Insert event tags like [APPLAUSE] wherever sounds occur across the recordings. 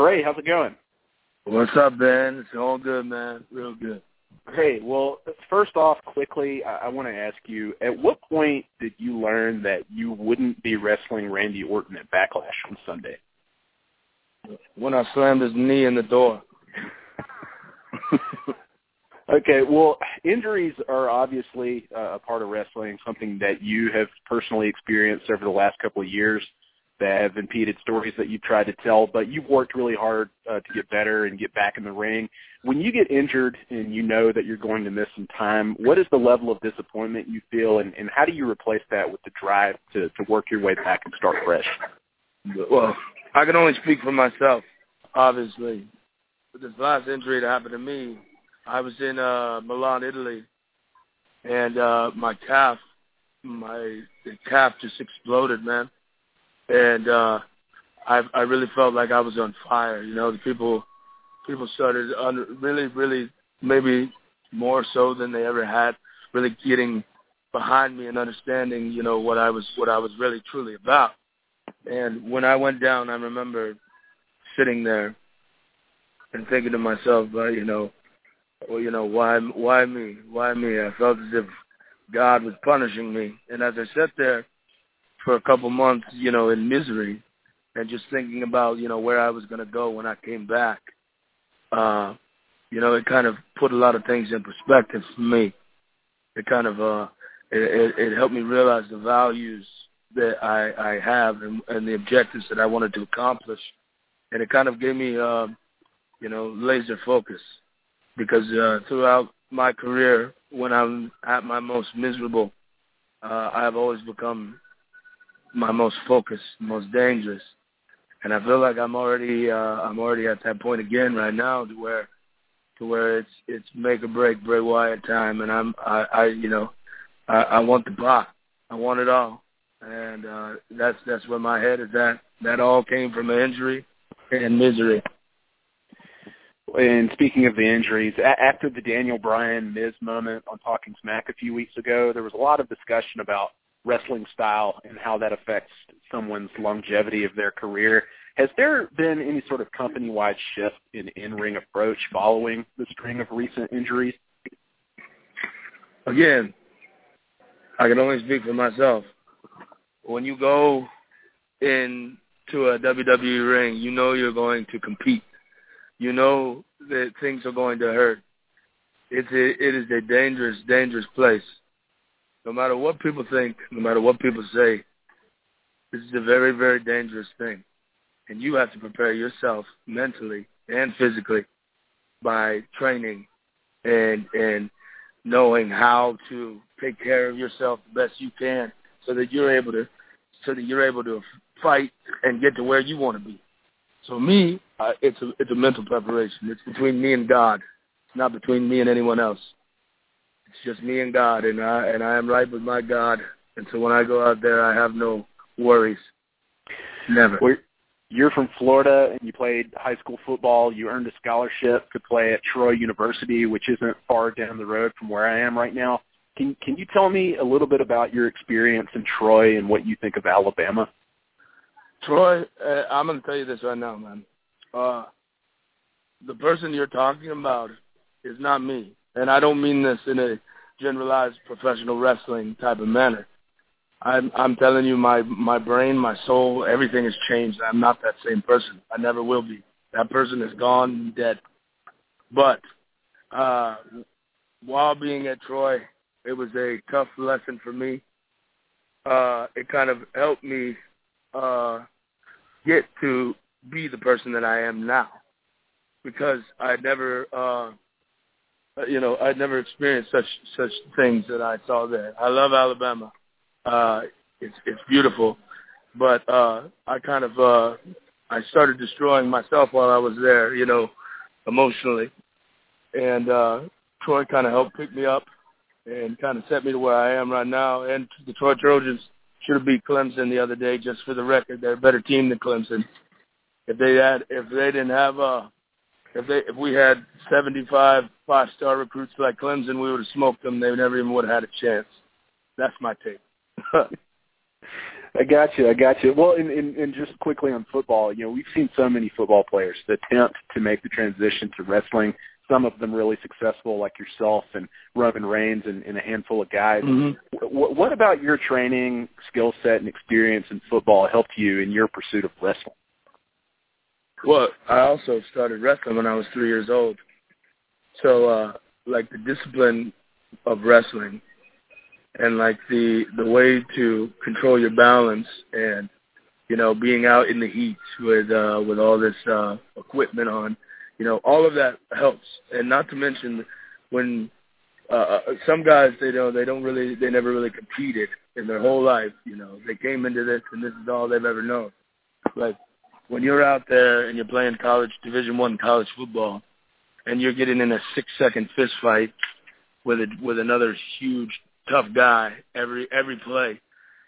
Bray, how's it going? What's up, Ben? It's all good, man. Real good. Great. Well, first off, quickly, I, I want to ask you: At what point did you learn that you wouldn't be wrestling Randy Orton at Backlash on Sunday? When I slammed his knee in the door. [LAUGHS] okay. Well, injuries are obviously uh, a part of wrestling, something that you have personally experienced over the last couple of years that have impeded stories that you've tried to tell, but you've worked really hard uh, to get better and get back in the ring. When you get injured and you know that you're going to miss some time, what is the level of disappointment you feel, and, and how do you replace that with the drive to, to work your way back and start fresh? Well, I can only speak for myself, obviously. But this last injury that happened to me, I was in uh, Milan, Italy, and uh, my calf, my calf just exploded, man and uh, I I really felt like I was on fire. You know, the people people started under, really really maybe more so than they ever had, really getting behind me and understanding you know what I was what I was really truly about. And when I went down, I remember sitting there and thinking to myself, uh, you know, well, you know, why why me? Why me? I felt as if God was punishing me. And as I sat there for a couple months, you know, in misery and just thinking about, you know, where I was going to go when I came back. Uh, you know, it kind of put a lot of things in perspective for me. It kind of, uh, it, it, it helped me realize the values that I, I have and, and the objectives that I wanted to accomplish. And it kind of gave me, uh, you know, laser focus because uh, throughout my career, when I'm at my most miserable, uh, I have always become my most focused, most dangerous. And I feel like I'm already uh I'm already at that point again right now to where to where it's it's make or break Bray Wyatt time and I'm I, I you know I, I want the pot. I want it all. And uh that's that's where my head is at. That all came from an injury and misery. And speaking of the injuries, a- after the Daniel Bryan Miz moment on Talking Smack a few weeks ago, there was a lot of discussion about wrestling style and how that affects someone's longevity of their career. Has there been any sort of company-wide shift in in-ring approach following the string of recent injuries? Again, I can only speak for myself. When you go into a WWE ring, you know you're going to compete. You know that things are going to hurt. It's a, it is a dangerous, dangerous place no matter what people think, no matter what people say, this is a very, very dangerous thing. And you have to prepare yourself mentally and physically by training and and knowing how to take care of yourself the best you can so that you're able to so that you're able to fight and get to where you want to be. So me, uh, it's a it's a mental preparation. It's between me and God. It's not between me and anyone else. It's just me and God, and I and I am right with my God. And so when I go out there, I have no worries. Never. Well, you're from Florida, and you played high school football. You earned a scholarship to play at Troy University, which isn't far down the road from where I am right now. Can Can you tell me a little bit about your experience in Troy and what you think of Alabama? Troy, uh, I'm going to tell you this right now, man. Uh, the person you're talking about is not me and I don't mean this in a generalized professional wrestling type of manner. I'm I'm telling you, my my brain, my soul, everything has changed. I'm not that same person. I never will be. That person is gone, dead. But uh, while being at Troy, it was a tough lesson for me. Uh, it kind of helped me uh, get to be the person that I am now because I never uh, you know, I'd never experienced such such things that I saw there. I love Alabama. Uh, it's it's beautiful, but uh, I kind of uh, I started destroying myself while I was there. You know, emotionally, and uh, Troy kind of helped pick me up and kind of set me to where I am right now. And the Troy Trojans should have beat Clemson the other day. Just for the record, they're a better team than Clemson. If they had, if they didn't have uh, if they if we had 75 five star recruits like Clemson, we would have smoked them. They never even would have had a chance. That's my take. [LAUGHS] I got you. I got you. Well, and, and, and just quickly on football, you know, we've seen so many football players attempt to make the transition to wrestling. Some of them really successful, like yourself and Roman Reigns and, and a handful of guys. Mm-hmm. W- what about your training, skill set, and experience in football helped you in your pursuit of wrestling? Well, I also started wrestling when I was three years old. So, uh, like the discipline of wrestling and like the the way to control your balance and you know being out in the heat with uh with all this uh equipment on you know all of that helps. And not to mention when uh, uh some guys they know they don't really they never really competed in their whole life you know. They came into this and this is all they've ever known. But when you're out there and you're playing college division one college football and you're getting in a six second fist fight with a with another huge tough guy every every play.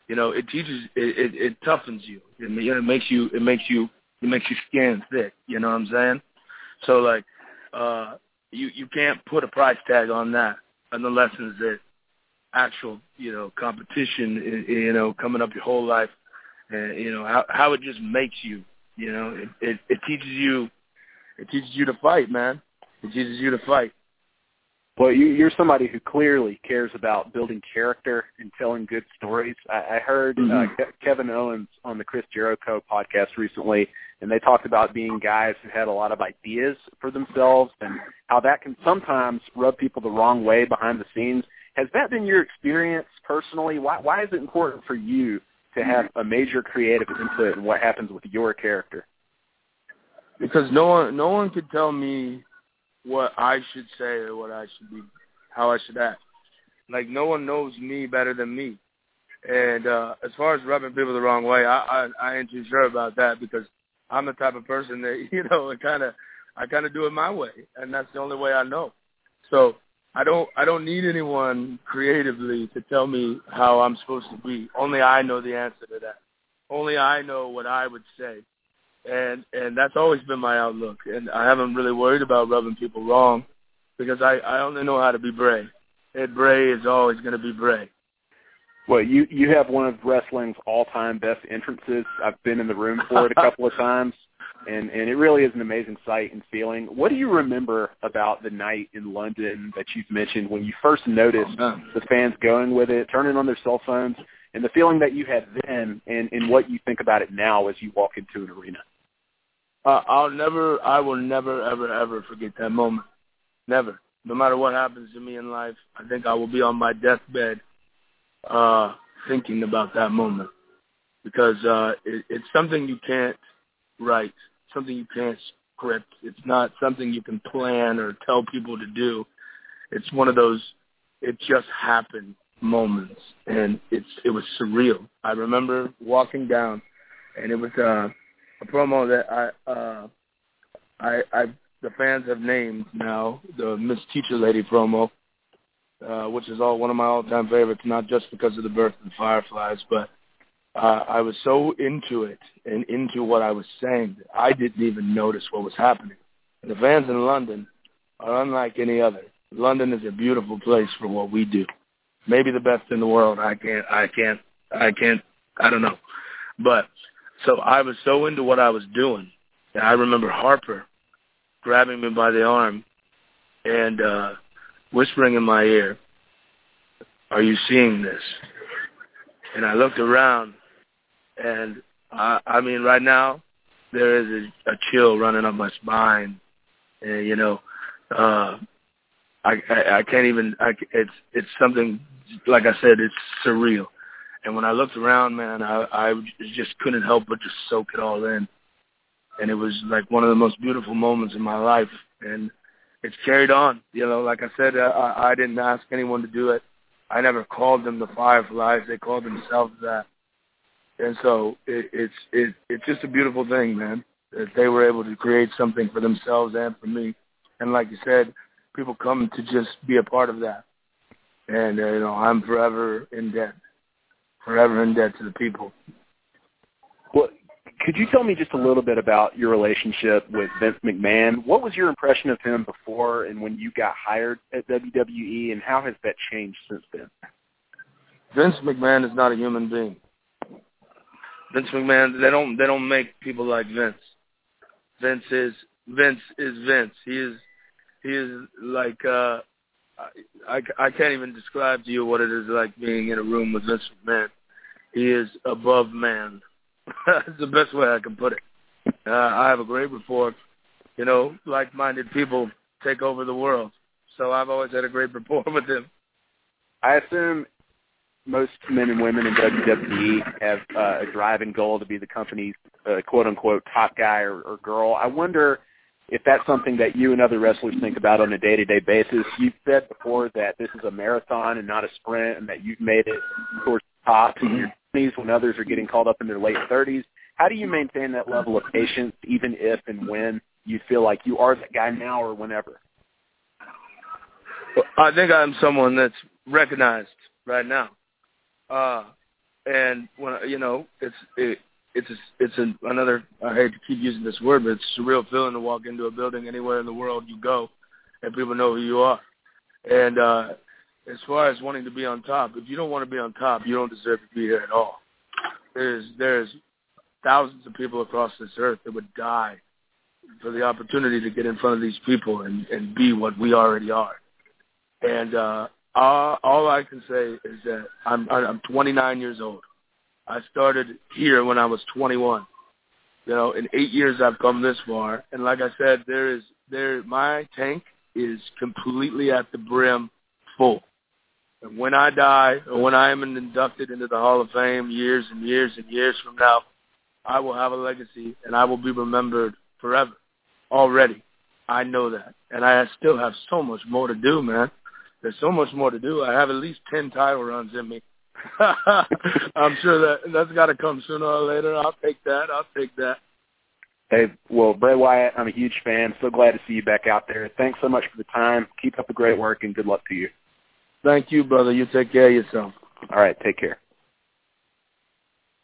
You know, it teaches it it, it toughens you. It, it makes you it makes you it makes your skin thick. You know what I'm saying? So like, uh, you you can't put a price tag on that. And the lessons that actual you know competition you know coming up your whole life, and you know how how it just makes you. You know, it it, it teaches you it teaches you to fight, man. It teaches you to fight. Well, you, you're somebody who clearly cares about building character and telling good stories. I, I heard uh, Mm-hmm. Ke- Kevin Owens on the Chris Jericho podcast recently, and they talked about being guys who had a lot of ideas for themselves and how that can sometimes rub people the wrong way behind the scenes. Has that been your experience personally? Why, why is it important for you to have a major creative input in what happens with your character? because no one no one could tell me what I should say or what I should be how I should act. Like no one knows me better than me. And uh as far as rubbing people the wrong way, I I, I ain't too sure about that because I'm the type of person that [LAUGHS] you know it kind of I kind of do it my way, and that's the only way I know. So I don't I don't need anyone creatively to tell me how I'm supposed to be. Only I know the answer to that. Only I know what I would say and and that's always been my outlook. And I haven't really worried about rubbing people wrong because I I only know how to be Bray. Ed Bray is always going to be Bray. Well, you you have one of wrestling's all-time best entrances. I've been in the room for it a couple of [LAUGHS] times, and and it really is an amazing sight and feeling. What do you remember about the night in London that you've mentioned when you first noticed the fans going with it, turning on their cell phones, and the feeling that you had then, and and what you think about it now as you walk into an arena? Uh, I'll never, I will never, ever, ever forget that moment. Never. No matter what happens to me in life, I think I will be on my deathbed uh, thinking about that moment because uh, it, it's something you can't write, something you can't script. It's not something you can plan or tell people to do. It's one of those it just happened moments, and it's it was surreal. I remember walking down, and it was uh, a promo that I uh, I I the fans have named now the Miss Teacher Lady promo, uh, which is all one of my all-time favorites, not just because of the birth of the Fireflies, but uh, I was so into it and into what I was saying that I didn't even notice what was happening. The fans in London are unlike any other. London is a beautiful place for what we do. Maybe the best in the world. I can't, I can't, I can't, I don't know. But so I was so into what I was doing. And I remember Harper grabbing me by the arm and uh, whispering in my ear, are you seeing this? And I looked around and I, I mean, right now there is a, a chill running up my spine. And, you know, uh, I, I, I can't even, I, it's, it's something, like I said, it's surreal. And when I looked around, man, I, I just couldn't help but just soak it all in. And it was like one of the most beautiful moments in my life. And it's carried on. You know, like I said, I, I didn't ask anyone to do it. I never called them the Fireflies. They called themselves that. And so it, it's it, it's just a beautiful thing, man, that they were able to create something for themselves and for me. And like you said, people come to just be a part of that. And uh, you know, I'm forever in debt, forever in debt to the people. Well, could you tell me just a little bit about your relationship with Vince McMahon? What was your impression of him before and when you got hired at WWE, and how has that changed since then? Vince McMahon is not a human being. Vince McMahon. They don't they don't make people like Vince. Vince is Vince is Vince. He is he is like uh I, I can't even describe to you what it is like being in a room with Vince McMahon. He is above man. [LAUGHS] That's the best way I can put it. Uh, I have a great rapport. You know, like-minded people take over the world. So I've always had a great rapport [LAUGHS] with him. I assume most men and women in WWE have uh, a drive and goal to be the company's uh, quote-unquote top guy or, or girl. I wonder if that's something that you and other wrestlers think about on a day-to-day basis. You've said before that this is a marathon and not a sprint, and that you've made it towards the top in your 20s when others are getting called up in their late 30s. How do you maintain that level of patience, even if and when you feel like you are that guy now or whenever? I think I'm someone that's recognized right now. Uh, and when you know, it's it, it's a, it's an, another. I hate to keep using this word, but it's a surreal feeling to walk into a building anywhere in the world you go, and people know who you are. And uh, as far as wanting to be on top, if you don't want to be on top, you don't deserve to be here at all. There's there's thousands of people across this earth that would die for the opportunity to get in front of these people and, and be what we already are. And uh, all, all I can say is that I'm I'm 29 years old. I started here when I was 21. You know, in eight years I've come this far, and like I said, there is there my tank is completely at the brim, full. And when I die, or when I am inducted into the Hall of Fame, years and years and years from now, I will have a legacy, and I will be remembered forever. Already, I know that, and I still have so much more to do, man. There's so much more to do. I have at least ten title runs in me. [LAUGHS] I'm sure that that's got to come sooner or later. I'll take that. I'll take that. Hey, well, Bray Wyatt, I'm a huge fan. So glad to see you back out there. Thanks so much for the time. Keep up the great work, and good luck to you. Thank you, brother. You take care of yourself. All right, take care.